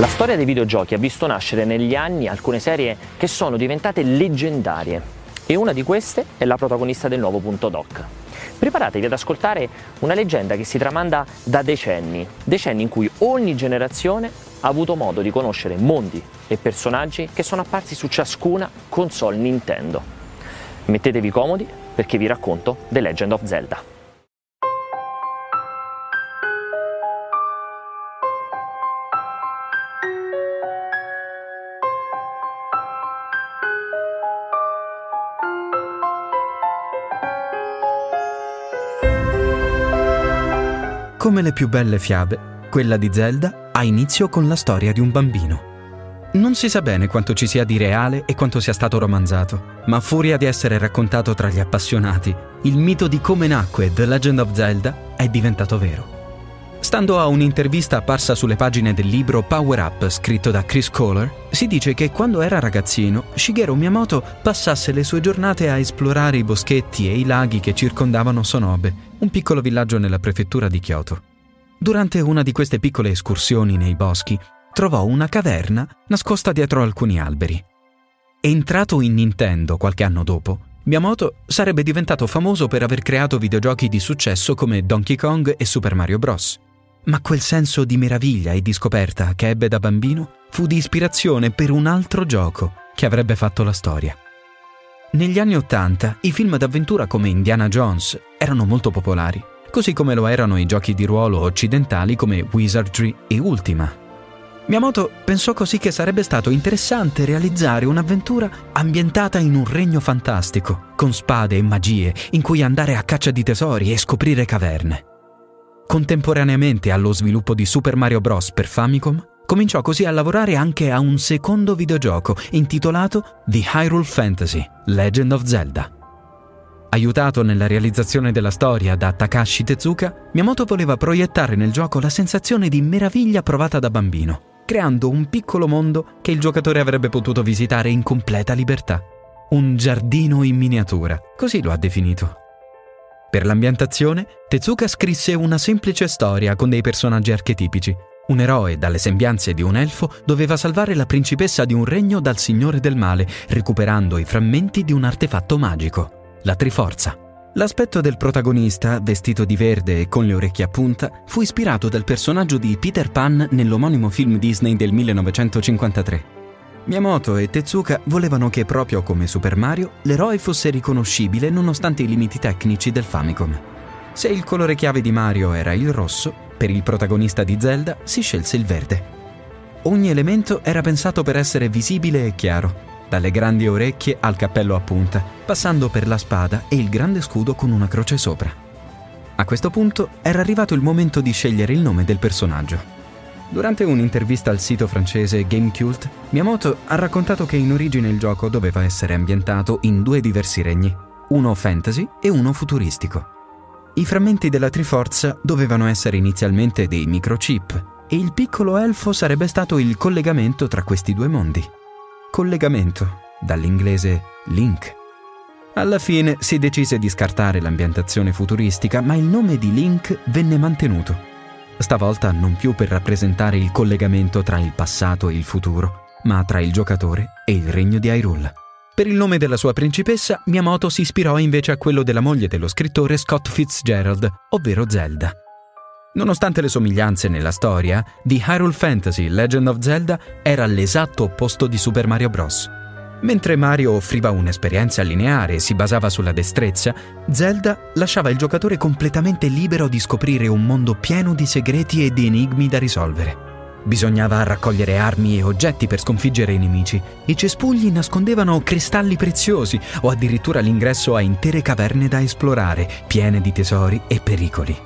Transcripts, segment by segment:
La storia dei videogiochi ha visto nascere negli anni alcune serie che sono diventate leggendarie e una di queste è la protagonista del nuovo punto doc. Preparatevi ad ascoltare una leggenda che si tramanda da decenni, decenni in cui ogni generazione ha avuto modo di conoscere mondi e personaggi che sono apparsi su ciascuna console Nintendo. Mettetevi comodi perché vi racconto The Legend of Zelda. Come le più belle fiabe, quella di Zelda ha inizio con la storia di un bambino. Non si sa bene quanto ci sia di reale e quanto sia stato romanzato, ma a furia di essere raccontato tra gli appassionati, il mito di come nacque The Legend of Zelda è diventato vero. Stando a un'intervista apparsa sulle pagine del libro Power Up scritto da Chris Kohler, si dice che quando era ragazzino Shigeru Miyamoto passasse le sue giornate a esplorare i boschetti e i laghi che circondavano Sonobe, un piccolo villaggio nella prefettura di Kyoto. Durante una di queste piccole escursioni nei boschi, trovò una caverna nascosta dietro alcuni alberi. Entrato in Nintendo qualche anno dopo, Miyamoto sarebbe diventato famoso per aver creato videogiochi di successo come Donkey Kong e Super Mario Bros. Ma quel senso di meraviglia e di scoperta che ebbe da bambino fu di ispirazione per un altro gioco che avrebbe fatto la storia. Negli anni Ottanta i film d'avventura come Indiana Jones erano molto popolari, così come lo erano i giochi di ruolo occidentali come Wizardry e Ultima. Miyamoto pensò così che sarebbe stato interessante realizzare un'avventura ambientata in un regno fantastico, con spade e magie, in cui andare a caccia di tesori e scoprire caverne. Contemporaneamente allo sviluppo di Super Mario Bros. per Famicom, cominciò così a lavorare anche a un secondo videogioco intitolato The Hyrule Fantasy Legend of Zelda. Aiutato nella realizzazione della storia da Takashi Tezuka, Miyamoto voleva proiettare nel gioco la sensazione di meraviglia provata da bambino, creando un piccolo mondo che il giocatore avrebbe potuto visitare in completa libertà. Un giardino in miniatura, così lo ha definito. Per l'ambientazione, Tezuka scrisse una semplice storia con dei personaggi archetipici. Un eroe dalle sembianze di un elfo doveva salvare la principessa di un regno dal signore del male, recuperando i frammenti di un artefatto magico, la Triforza. L'aspetto del protagonista, vestito di verde e con le orecchie a punta, fu ispirato dal personaggio di Peter Pan nell'omonimo film Disney del 1953. Miyamoto e Tezuka volevano che proprio come Super Mario l'eroe fosse riconoscibile nonostante i limiti tecnici del Famicom. Se il colore chiave di Mario era il rosso, per il protagonista di Zelda si scelse il verde. Ogni elemento era pensato per essere visibile e chiaro, dalle grandi orecchie al cappello a punta, passando per la spada e il grande scudo con una croce sopra. A questo punto era arrivato il momento di scegliere il nome del personaggio. Durante un'intervista al sito francese Gamecult, Miyamoto ha raccontato che in origine il gioco doveva essere ambientato in due diversi regni, uno fantasy e uno futuristico. I frammenti della Triforza dovevano essere inizialmente dei microchip e il piccolo elfo sarebbe stato il collegamento tra questi due mondi. Collegamento, dall'inglese link. Alla fine si decise di scartare l'ambientazione futuristica, ma il nome di Link venne mantenuto stavolta non più per rappresentare il collegamento tra il passato e il futuro, ma tra il giocatore e il regno di Hyrule. Per il nome della sua principessa, Miyamoto si ispirò invece a quello della moglie dello scrittore Scott Fitzgerald, ovvero Zelda. Nonostante le somiglianze nella storia, The Hyrule Fantasy Legend of Zelda era l'esatto opposto di Super Mario Bros. Mentre Mario offriva un'esperienza lineare e si basava sulla destrezza, Zelda lasciava il giocatore completamente libero di scoprire un mondo pieno di segreti e di enigmi da risolvere. Bisognava raccogliere armi e oggetti per sconfiggere i nemici. I cespugli nascondevano cristalli preziosi o addirittura l'ingresso a intere caverne da esplorare, piene di tesori e pericoli.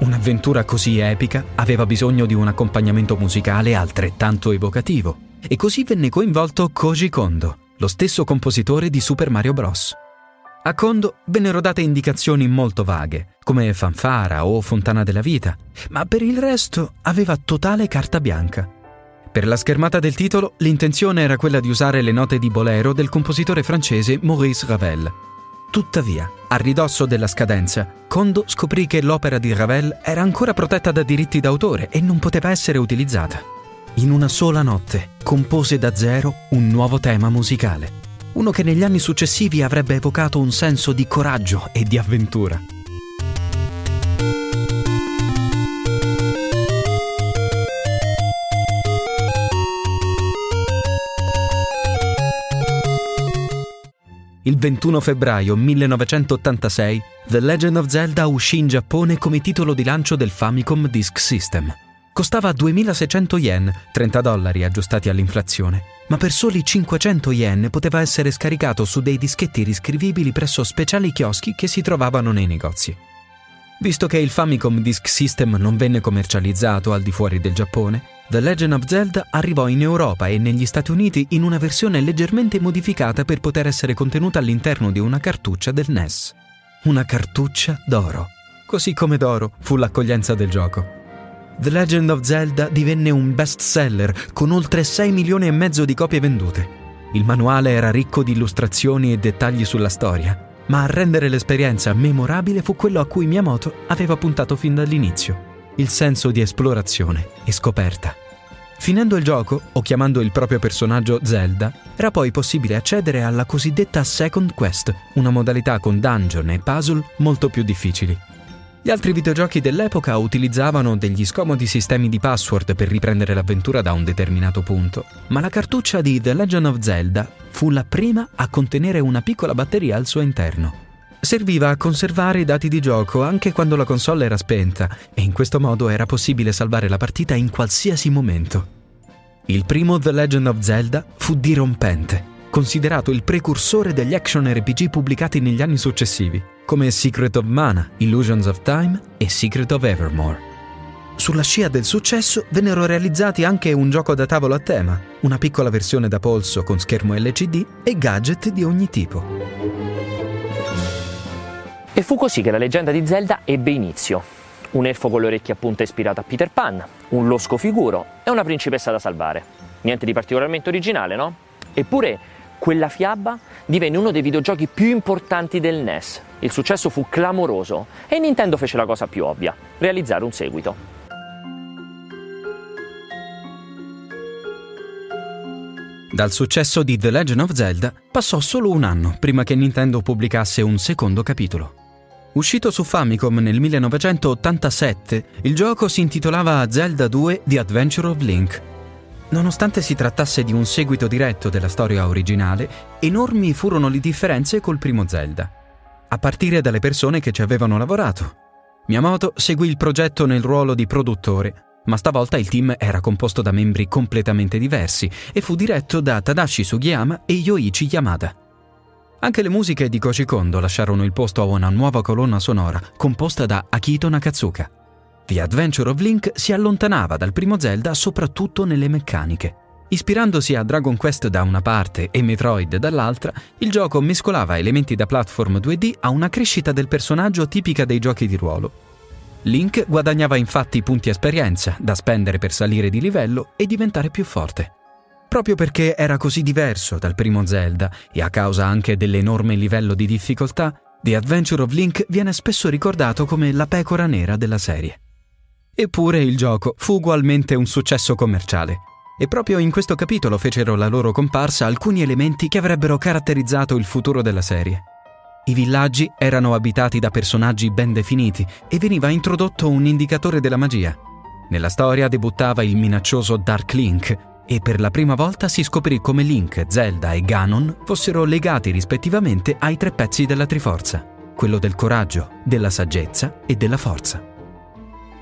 Un'avventura così epica aveva bisogno di un accompagnamento musicale altrettanto evocativo e così venne coinvolto Koji Kondo, lo stesso compositore di Super Mario Bros. A Kondo vennero date indicazioni molto vaghe, come fanfara o fontana della vita, ma per il resto aveva totale carta bianca. Per la schermata del titolo, l'intenzione era quella di usare le note di bolero del compositore francese Maurice Ravel. Tuttavia, a ridosso della scadenza, Kondo scoprì che l'opera di Ravel era ancora protetta da diritti d'autore e non poteva essere utilizzata. In una sola notte, compose da zero un nuovo tema musicale. Uno che negli anni successivi avrebbe evocato un senso di coraggio e di avventura. Il 21 febbraio 1986, The Legend of Zelda uscì in Giappone come titolo di lancio del Famicom Disk System. Costava 2600 yen, 30 dollari aggiustati all'inflazione, ma per soli 500 yen poteva essere scaricato su dei dischetti riscrivibili presso speciali chioschi che si trovavano nei negozi. Visto che il Famicom Disk System non venne commercializzato al di fuori del Giappone, The Legend of Zelda arrivò in Europa e negli Stati Uniti in una versione leggermente modificata per poter essere contenuta all'interno di una cartuccia del NES. Una cartuccia d'oro. Così come d'oro fu l'accoglienza del gioco. The Legend of Zelda divenne un best seller con oltre 6 milioni e mezzo di copie vendute. Il manuale era ricco di illustrazioni e dettagli sulla storia, ma a rendere l'esperienza memorabile fu quello a cui Miyamoto aveva puntato fin dall'inizio il senso di esplorazione e scoperta. Finendo il gioco, o chiamando il proprio personaggio Zelda, era poi possibile accedere alla cosiddetta Second Quest, una modalità con dungeon e puzzle molto più difficili. Gli altri videogiochi dell'epoca utilizzavano degli scomodi sistemi di password per riprendere l'avventura da un determinato punto, ma la cartuccia di The Legend of Zelda fu la prima a contenere una piccola batteria al suo interno. Serviva a conservare i dati di gioco anche quando la console era spenta e in questo modo era possibile salvare la partita in qualsiasi momento. Il primo The Legend of Zelda fu dirompente, considerato il precursore degli action RPG pubblicati negli anni successivi, come Secret of Mana, Illusions of Time e Secret of Evermore. Sulla scia del successo vennero realizzati anche un gioco da tavolo a tema, una piccola versione da polso con schermo LCD e gadget di ogni tipo. E fu così che la leggenda di Zelda ebbe inizio. Un elfo con le orecchie a punta ispirato a Peter Pan, un losco figuro e una principessa da salvare. Niente di particolarmente originale, no? Eppure quella fiaba divenne uno dei videogiochi più importanti del NES. Il successo fu clamoroso e Nintendo fece la cosa più ovvia, realizzare un seguito. Dal successo di The Legend of Zelda passò solo un anno prima che Nintendo pubblicasse un secondo capitolo. Uscito su Famicom nel 1987, il gioco si intitolava Zelda 2 The Adventure of Link. Nonostante si trattasse di un seguito diretto della storia originale, enormi furono le differenze col primo Zelda. A partire dalle persone che ci avevano lavorato. Miyamoto seguì il progetto nel ruolo di produttore, ma stavolta il team era composto da membri completamente diversi e fu diretto da Tadashi Sugiyama e Yoichi Yamada. Anche le musiche di Koji Kondo lasciarono il posto a una nuova colonna sonora composta da Akito Nakatsuka. The Adventure of Link si allontanava dal primo Zelda soprattutto nelle meccaniche. Ispirandosi a Dragon Quest da una parte e Metroid dall'altra, il gioco mescolava elementi da platform 2D a una crescita del personaggio tipica dei giochi di ruolo. Link guadagnava infatti punti esperienza da spendere per salire di livello e diventare più forte. Proprio perché era così diverso dal primo Zelda e a causa anche dell'enorme livello di difficoltà, The Adventure of Link viene spesso ricordato come la pecora nera della serie. Eppure il gioco fu ugualmente un successo commerciale e proprio in questo capitolo fecero la loro comparsa alcuni elementi che avrebbero caratterizzato il futuro della serie. I villaggi erano abitati da personaggi ben definiti e veniva introdotto un indicatore della magia. Nella storia debuttava il minaccioso Dark Link, e per la prima volta si scoprì come Link, Zelda e Ganon fossero legati rispettivamente ai tre pezzi della Triforza, quello del coraggio, della saggezza e della forza.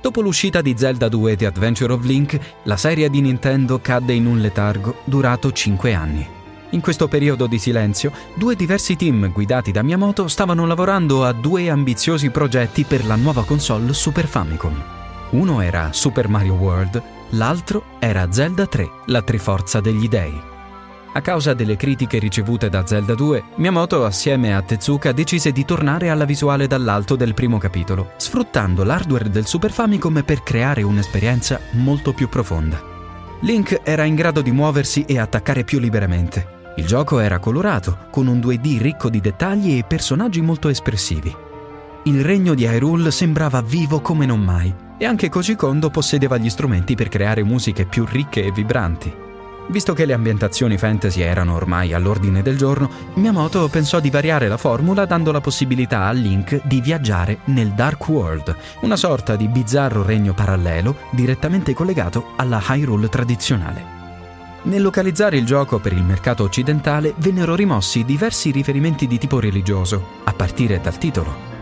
Dopo l'uscita di Zelda 2 The Adventure of Link, la serie di Nintendo cadde in un letargo durato 5 anni. In questo periodo di silenzio, due diversi team guidati da Miyamoto stavano lavorando a due ambiziosi progetti per la nuova console Super Famicom. Uno era Super Mario World l'altro era Zelda 3, la Triforza degli Dei. A causa delle critiche ricevute da Zelda 2, Miyamoto assieme a Tezuka decise di tornare alla visuale dall'alto del primo capitolo, sfruttando l'hardware del Super Famicom per creare un'esperienza molto più profonda. Link era in grado di muoversi e attaccare più liberamente. Il gioco era colorato, con un 2D ricco di dettagli e personaggi molto espressivi. Il regno di Hyrule sembrava vivo come non mai e anche Koji Kondo possedeva gli strumenti per creare musiche più ricche e vibranti. Visto che le ambientazioni fantasy erano ormai all'ordine del giorno, Miyamoto pensò di variare la formula dando la possibilità a Link di viaggiare nel Dark World, una sorta di bizzarro regno parallelo direttamente collegato alla Hyrule tradizionale. Nel localizzare il gioco per il mercato occidentale vennero rimossi diversi riferimenti di tipo religioso, a partire dal titolo.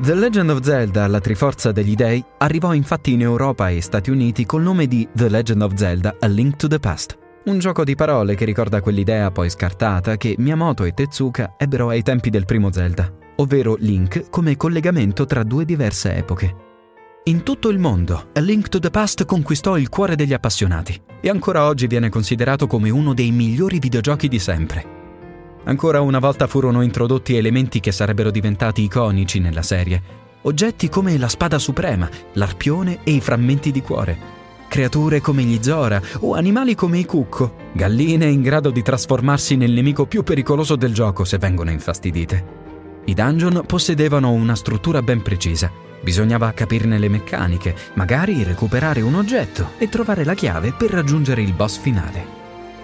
The Legend of Zelda, la Triforza degli Dei, arrivò infatti in Europa e Stati Uniti col nome di The Legend of Zelda A Link to the Past, un gioco di parole che ricorda quell'idea poi scartata che Miyamoto e Tezuka ebbero ai tempi del primo Zelda, ovvero Link come collegamento tra due diverse epoche. In tutto il mondo, A Link to the Past conquistò il cuore degli appassionati e ancora oggi viene considerato come uno dei migliori videogiochi di sempre. Ancora una volta furono introdotti elementi che sarebbero diventati iconici nella serie, oggetti come la spada suprema, l'arpione e i frammenti di cuore, creature come gli Zora o animali come i Cucco, galline in grado di trasformarsi nel nemico più pericoloso del gioco se vengono infastidite. I dungeon possedevano una struttura ben precisa Bisognava capirne le meccaniche, magari recuperare un oggetto e trovare la chiave per raggiungere il boss finale.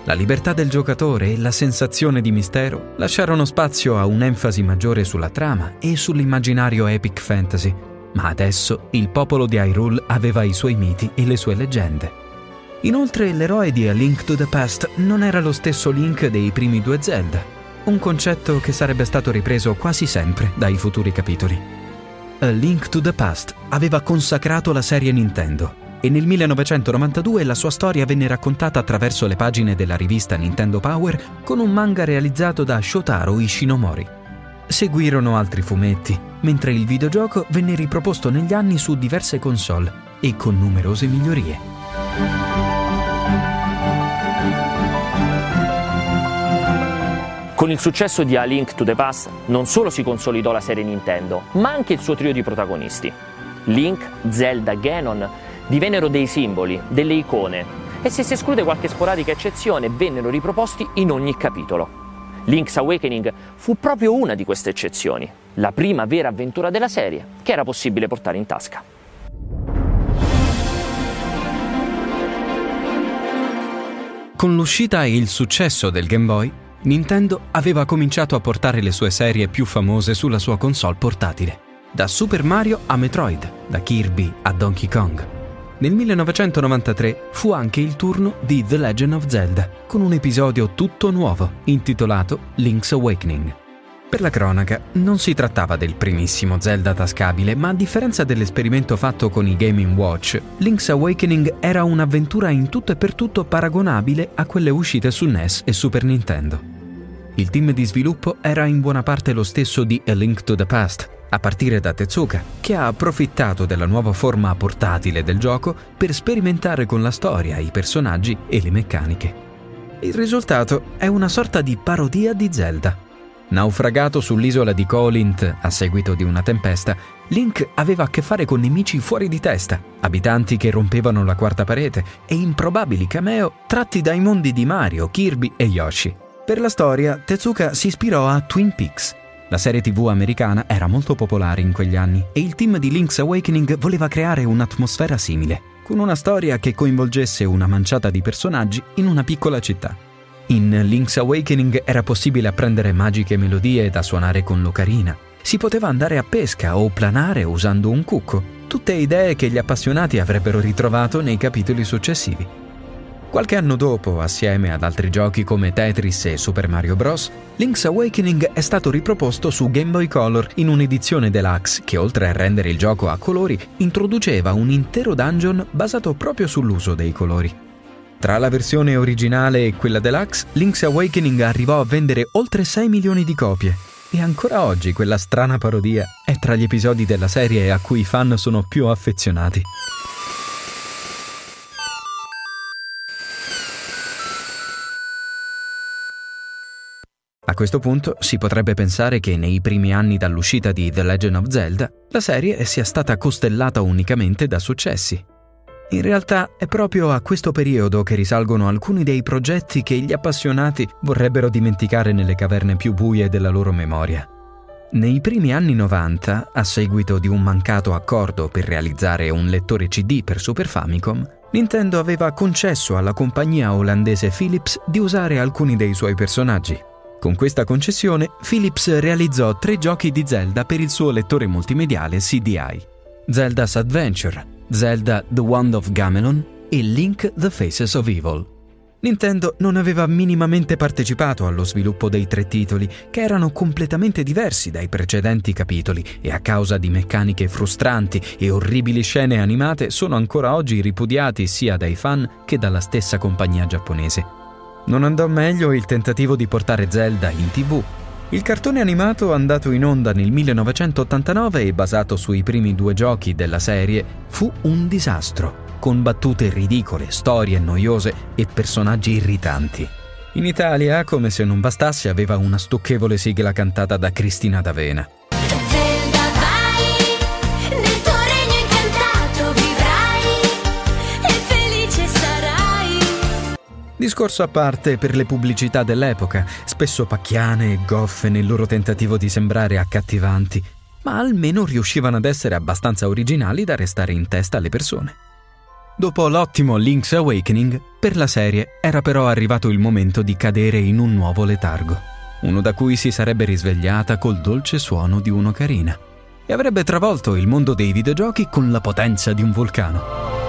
La libertà del giocatore e la sensazione di mistero lasciarono spazio a un'enfasi maggiore sulla trama e sull'immaginario epic fantasy, ma adesso il popolo di Hyrule aveva i suoi miti e le sue leggende. Inoltre l'eroe di A Link to the Past non era lo stesso Link dei primi due Zelda, un concetto che sarebbe stato ripreso quasi sempre dai futuri capitoli. A Link to the Past aveva consacrato la serie Nintendo e nel 1992 la sua storia venne raccontata attraverso le pagine della rivista Nintendo Power con un manga realizzato da Shotaro Ishinomori. Seguirono altri fumetti, mentre il videogioco venne riproposto negli anni su diverse console e con numerose migliorie. Con il successo di A Link to the Past non solo si consolidò la serie Nintendo, ma anche il suo trio di protagonisti. Link, Zelda, Ganon divennero dei simboli, delle icone e se si esclude qualche sporadica eccezione vennero riproposti in ogni capitolo. Link's Awakening fu proprio una di queste eccezioni, la prima vera avventura della serie che era possibile portare in tasca. Con l'uscita e il successo del Game Boy, Nintendo aveva cominciato a portare le sue serie più famose sulla sua console portatile, da Super Mario a Metroid, da Kirby a Donkey Kong. Nel 1993 fu anche il turno di The Legend of Zelda, con un episodio tutto nuovo, intitolato Link's Awakening. Per la cronaca, non si trattava del primissimo Zelda tascabile, ma a differenza dell'esperimento fatto con i Game Watch, Link's Awakening era un'avventura in tutto e per tutto paragonabile a quelle uscite su NES e Super Nintendo. Il team di sviluppo era in buona parte lo stesso di A Link to the Past, a partire da Tezuka, che ha approfittato della nuova forma portatile del gioco per sperimentare con la storia, i personaggi e le meccaniche. Il risultato è una sorta di parodia di Zelda. Naufragato sull'isola di Colint a seguito di una tempesta, Link aveva a che fare con nemici fuori di testa, abitanti che rompevano la quarta parete e improbabili cameo tratti dai mondi di Mario, Kirby e Yoshi. Per la storia, Tezuka si ispirò a Twin Peaks. La serie tv americana era molto popolare in quegli anni e il team di Link's Awakening voleva creare un'atmosfera simile, con una storia che coinvolgesse una manciata di personaggi in una piccola città. In Link's Awakening era possibile apprendere magiche melodie da suonare con l'ocarina. Si poteva andare a pesca o planare usando un cucco. Tutte idee che gli appassionati avrebbero ritrovato nei capitoli successivi. Qualche anno dopo, assieme ad altri giochi come Tetris e Super Mario Bros., Link's Awakening è stato riproposto su Game Boy Color in un'edizione deluxe che, oltre a rendere il gioco a colori, introduceva un intero dungeon basato proprio sull'uso dei colori. Tra la versione originale e quella deluxe, Link's Awakening arrivò a vendere oltre 6 milioni di copie. E ancora oggi quella strana parodia è tra gli episodi della serie a cui i fan sono più affezionati. A questo punto si potrebbe pensare che nei primi anni dall'uscita di The Legend of Zelda la serie sia stata costellata unicamente da successi. In realtà è proprio a questo periodo che risalgono alcuni dei progetti che gli appassionati vorrebbero dimenticare nelle caverne più buie della loro memoria. Nei primi anni 90, a seguito di un mancato accordo per realizzare un lettore CD per Super Famicom, Nintendo aveva concesso alla compagnia olandese Philips di usare alcuni dei suoi personaggi. Con questa concessione, Philips realizzò tre giochi di Zelda per il suo lettore multimediale CDI. Zelda's Adventure, Zelda The Wand of Gamelon e Link The Faces of Evil. Nintendo non aveva minimamente partecipato allo sviluppo dei tre titoli, che erano completamente diversi dai precedenti capitoli e a causa di meccaniche frustranti e orribili scene animate sono ancora oggi ripudiati sia dai fan che dalla stessa compagnia giapponese. Non andò meglio il tentativo di portare Zelda in tv. Il cartone animato andato in onda nel 1989 e basato sui primi due giochi della serie fu un disastro con battute ridicole, storie noiose e personaggi irritanti. In Italia, come se non bastasse, aveva una stucchevole sigla cantata da Cristina D'Avena. Discorso a parte per le pubblicità dell'epoca, spesso pacchiane e goffe nel loro tentativo di sembrare accattivanti, ma almeno riuscivano ad essere abbastanza originali da restare in testa alle persone. Dopo l'ottimo Link's Awakening, per la serie era però arrivato il momento di cadere in un nuovo letargo, uno da cui si sarebbe risvegliata col dolce suono di un'ocarina e avrebbe travolto il mondo dei videogiochi con la potenza di un vulcano.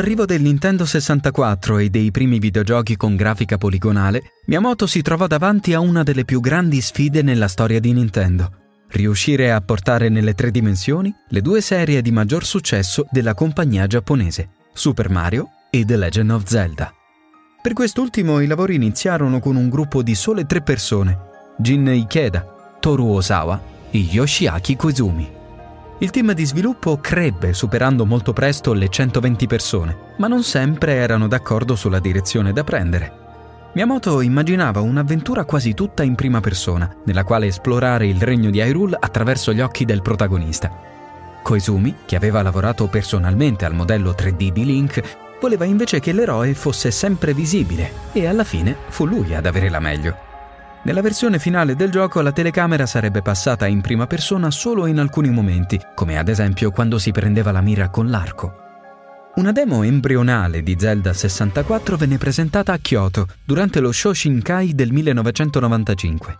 L'arrivo del Nintendo 64 e dei primi videogiochi con grafica poligonale, Miyamoto si trovò davanti a una delle più grandi sfide nella storia di Nintendo. Riuscire a portare nelle tre dimensioni le due serie di maggior successo della compagnia giapponese, Super Mario e The Legend of Zelda. Per quest'ultimo i lavori iniziarono con un gruppo di sole tre persone, Jin Ikeda, Toru Osawa e Yoshiaki Koizumi. Il team di sviluppo crebbe superando molto presto le 120 persone, ma non sempre erano d'accordo sulla direzione da prendere. Miyamoto immaginava un'avventura quasi tutta in prima persona, nella quale esplorare il regno di Hyrule attraverso gli occhi del protagonista. Koizumi, che aveva lavorato personalmente al modello 3D di Link, voleva invece che l'eroe fosse sempre visibile e alla fine fu lui ad avere la meglio. Nella versione finale del gioco la telecamera sarebbe passata in prima persona solo in alcuni momenti, come ad esempio quando si prendeva la mira con l'arco. Una demo embrionale di Zelda 64 venne presentata a Kyoto durante lo Shoshinkai del 1995.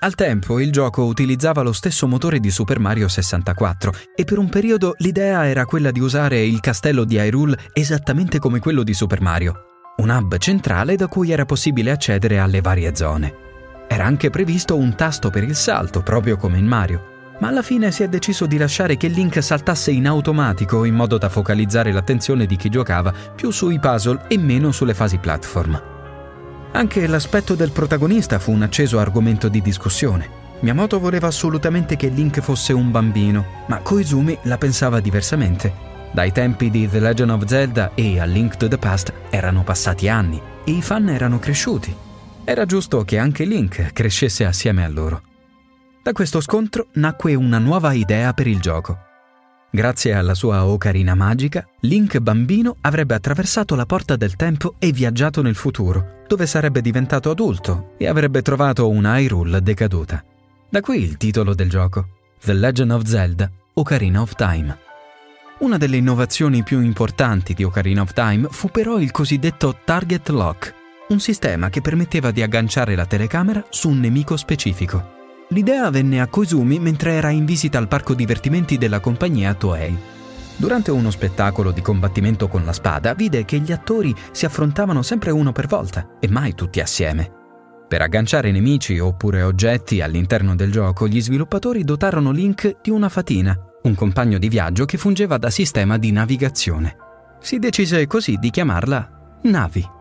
Al tempo il gioco utilizzava lo stesso motore di Super Mario 64 e per un periodo l'idea era quella di usare il castello di Hyrule esattamente come quello di Super Mario, un hub centrale da cui era possibile accedere alle varie zone. Era anche previsto un tasto per il salto, proprio come in Mario, ma alla fine si è deciso di lasciare che Link saltasse in automatico in modo da focalizzare l'attenzione di chi giocava più sui puzzle e meno sulle fasi platform. Anche l'aspetto del protagonista fu un acceso argomento di discussione. Miyamoto voleva assolutamente che Link fosse un bambino, ma Koizumi la pensava diversamente. Dai tempi di The Legend of Zelda e A Link to the Past erano passati anni e i fan erano cresciuti. Era giusto che anche Link crescesse assieme a loro. Da questo scontro nacque una nuova idea per il gioco. Grazie alla sua ocarina magica, Link bambino avrebbe attraversato la porta del tempo e viaggiato nel futuro, dove sarebbe diventato adulto e avrebbe trovato una Hyrule decaduta. Da qui il titolo del gioco, The Legend of Zelda Ocarina of Time. Una delle innovazioni più importanti di Ocarina of Time fu però il cosiddetto Target Lock, un sistema che permetteva di agganciare la telecamera su un nemico specifico. L'idea venne a Koizumi mentre era in visita al parco divertimenti della compagnia Toei. Durante uno spettacolo di combattimento con la spada, vide che gli attori si affrontavano sempre uno per volta e mai tutti assieme. Per agganciare nemici oppure oggetti all'interno del gioco, gli sviluppatori dotarono Link di una fatina, un compagno di viaggio che fungeva da sistema di navigazione. Si decise così di chiamarla Navi.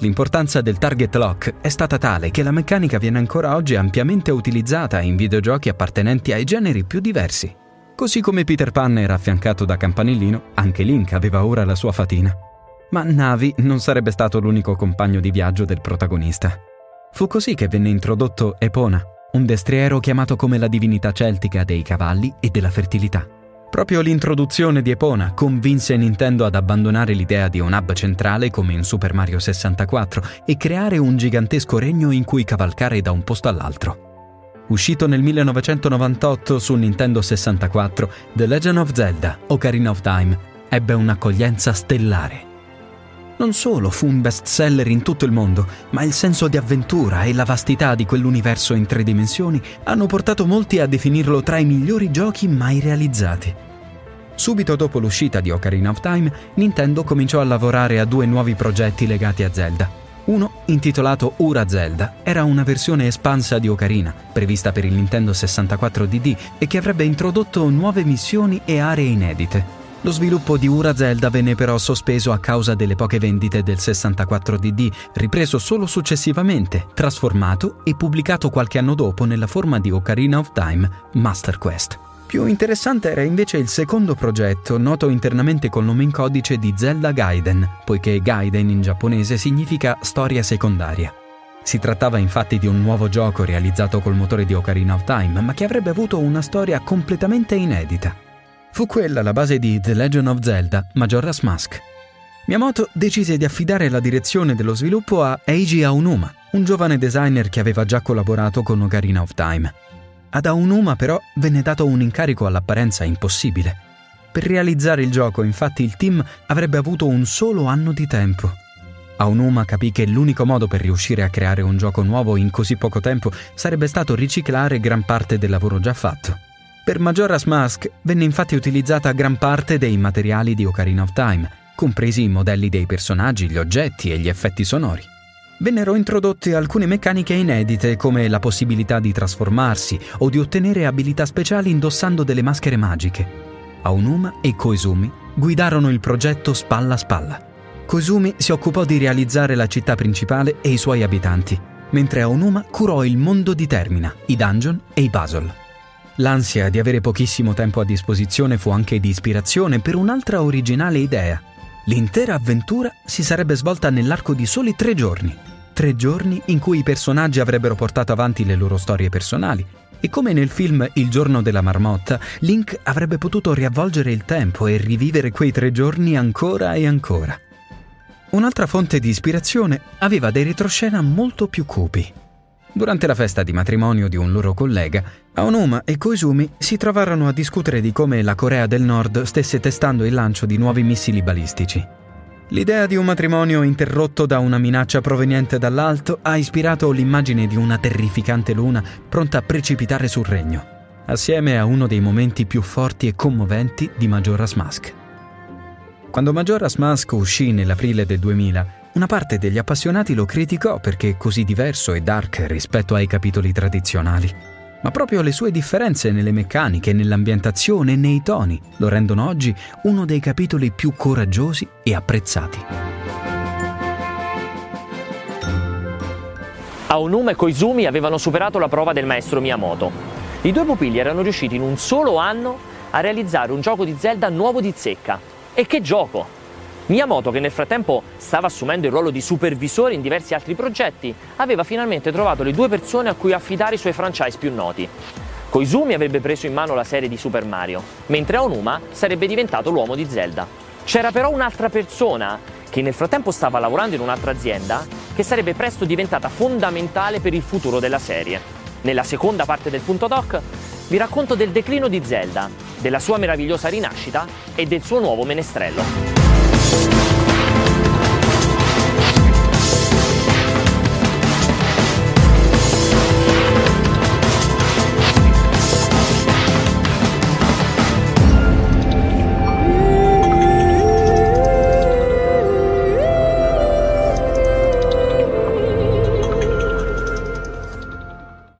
L'importanza del target lock è stata tale che la meccanica viene ancora oggi ampiamente utilizzata in videogiochi appartenenti ai generi più diversi. Così come Peter Pan era affiancato da Campanellino, anche Link aveva ora la sua fatina. Ma Navi non sarebbe stato l'unico compagno di viaggio del protagonista. Fu così che venne introdotto Epona, un destriero chiamato come la divinità celtica dei cavalli e della fertilità. Proprio l'introduzione di Epona convinse Nintendo ad abbandonare l'idea di un hub centrale come in Super Mario 64 e creare un gigantesco regno in cui cavalcare da un posto all'altro. Uscito nel 1998 su Nintendo 64, The Legend of Zelda Ocarina of Time ebbe un'accoglienza stellare. Non solo fu un bestseller in tutto il mondo, ma il senso di avventura e la vastità di quell'universo in tre dimensioni hanno portato molti a definirlo tra i migliori giochi mai realizzati. Subito dopo l'uscita di Ocarina of Time, Nintendo cominciò a lavorare a due nuovi progetti legati a Zelda. Uno, intitolato Ura Zelda, era una versione espansa di Ocarina, prevista per il Nintendo 64 DD e che avrebbe introdotto nuove missioni e aree inedite. Lo sviluppo di Ura Zelda venne però sospeso a causa delle poche vendite del 64 DD, ripreso solo successivamente, trasformato e pubblicato qualche anno dopo nella forma di Ocarina of Time Master Quest. Più interessante era invece il secondo progetto, noto internamente col nome in codice di Zelda Gaiden, poiché Gaiden in giapponese significa storia secondaria. Si trattava infatti di un nuovo gioco realizzato col motore di Ocarina of Time, ma che avrebbe avuto una storia completamente inedita. Fu quella la base di The Legend of Zelda Majora's Mask. Miyamoto decise di affidare la direzione dello sviluppo a Eiji Aonuma, un giovane designer che aveva già collaborato con Ocarina of Time. Ad Aonuma però venne dato un incarico all'apparenza impossibile. Per realizzare il gioco, infatti, il team avrebbe avuto un solo anno di tempo. Aonuma capì che l'unico modo per riuscire a creare un gioco nuovo in così poco tempo sarebbe stato riciclare gran parte del lavoro già fatto. Per Majora's Mask venne infatti utilizzata gran parte dei materiali di Ocarina of Time, compresi i modelli dei personaggi, gli oggetti e gli effetti sonori. Vennero introdotte alcune meccaniche inedite come la possibilità di trasformarsi o di ottenere abilità speciali indossando delle maschere magiche. Aonuma e Koizumi guidarono il progetto spalla a spalla. Koizumi si occupò di realizzare la città principale e i suoi abitanti, mentre Aonuma curò il mondo di Termina, i dungeon e i puzzle. L'ansia di avere pochissimo tempo a disposizione fu anche di ispirazione per un'altra originale idea. L'intera avventura si sarebbe svolta nell'arco di soli tre giorni. Tre giorni in cui i personaggi avrebbero portato avanti le loro storie personali. E come nel film Il giorno della marmotta, Link avrebbe potuto riavvolgere il tempo e rivivere quei tre giorni ancora e ancora. Un'altra fonte di ispirazione aveva dei retroscena molto più cupi. Durante la festa di matrimonio di un loro collega, Aonuma e Koizumi si trovarono a discutere di come la Corea del Nord stesse testando il lancio di nuovi missili balistici. L'idea di un matrimonio interrotto da una minaccia proveniente dall'alto ha ispirato l'immagine di una terrificante luna pronta a precipitare sul regno, assieme a uno dei momenti più forti e commoventi di Majora's Mask. Quando Majora's Mask uscì nell'aprile del 2000, una parte degli appassionati lo criticò perché così diverso e dark rispetto ai capitoli tradizionali. Ma proprio le sue differenze nelle meccaniche, nell'ambientazione e nei toni lo rendono oggi uno dei capitoli più coraggiosi e apprezzati. Aonuma e Koizumi avevano superato la prova del maestro Miyamoto. I due pupilli erano riusciti in un solo anno a realizzare un gioco di Zelda nuovo di zecca. E che gioco! Miyamoto, che nel frattempo stava assumendo il ruolo di supervisore in diversi altri progetti, aveva finalmente trovato le due persone a cui affidare i suoi franchise più noti. Koizumi avrebbe preso in mano la serie di Super Mario, mentre Aonuma sarebbe diventato l'uomo di Zelda. C'era però un'altra persona che nel frattempo stava lavorando in un'altra azienda che sarebbe presto diventata fondamentale per il futuro della serie. Nella seconda parte del punto doc vi racconto del declino di Zelda, della sua meravigliosa rinascita e del suo nuovo menestrello. あ!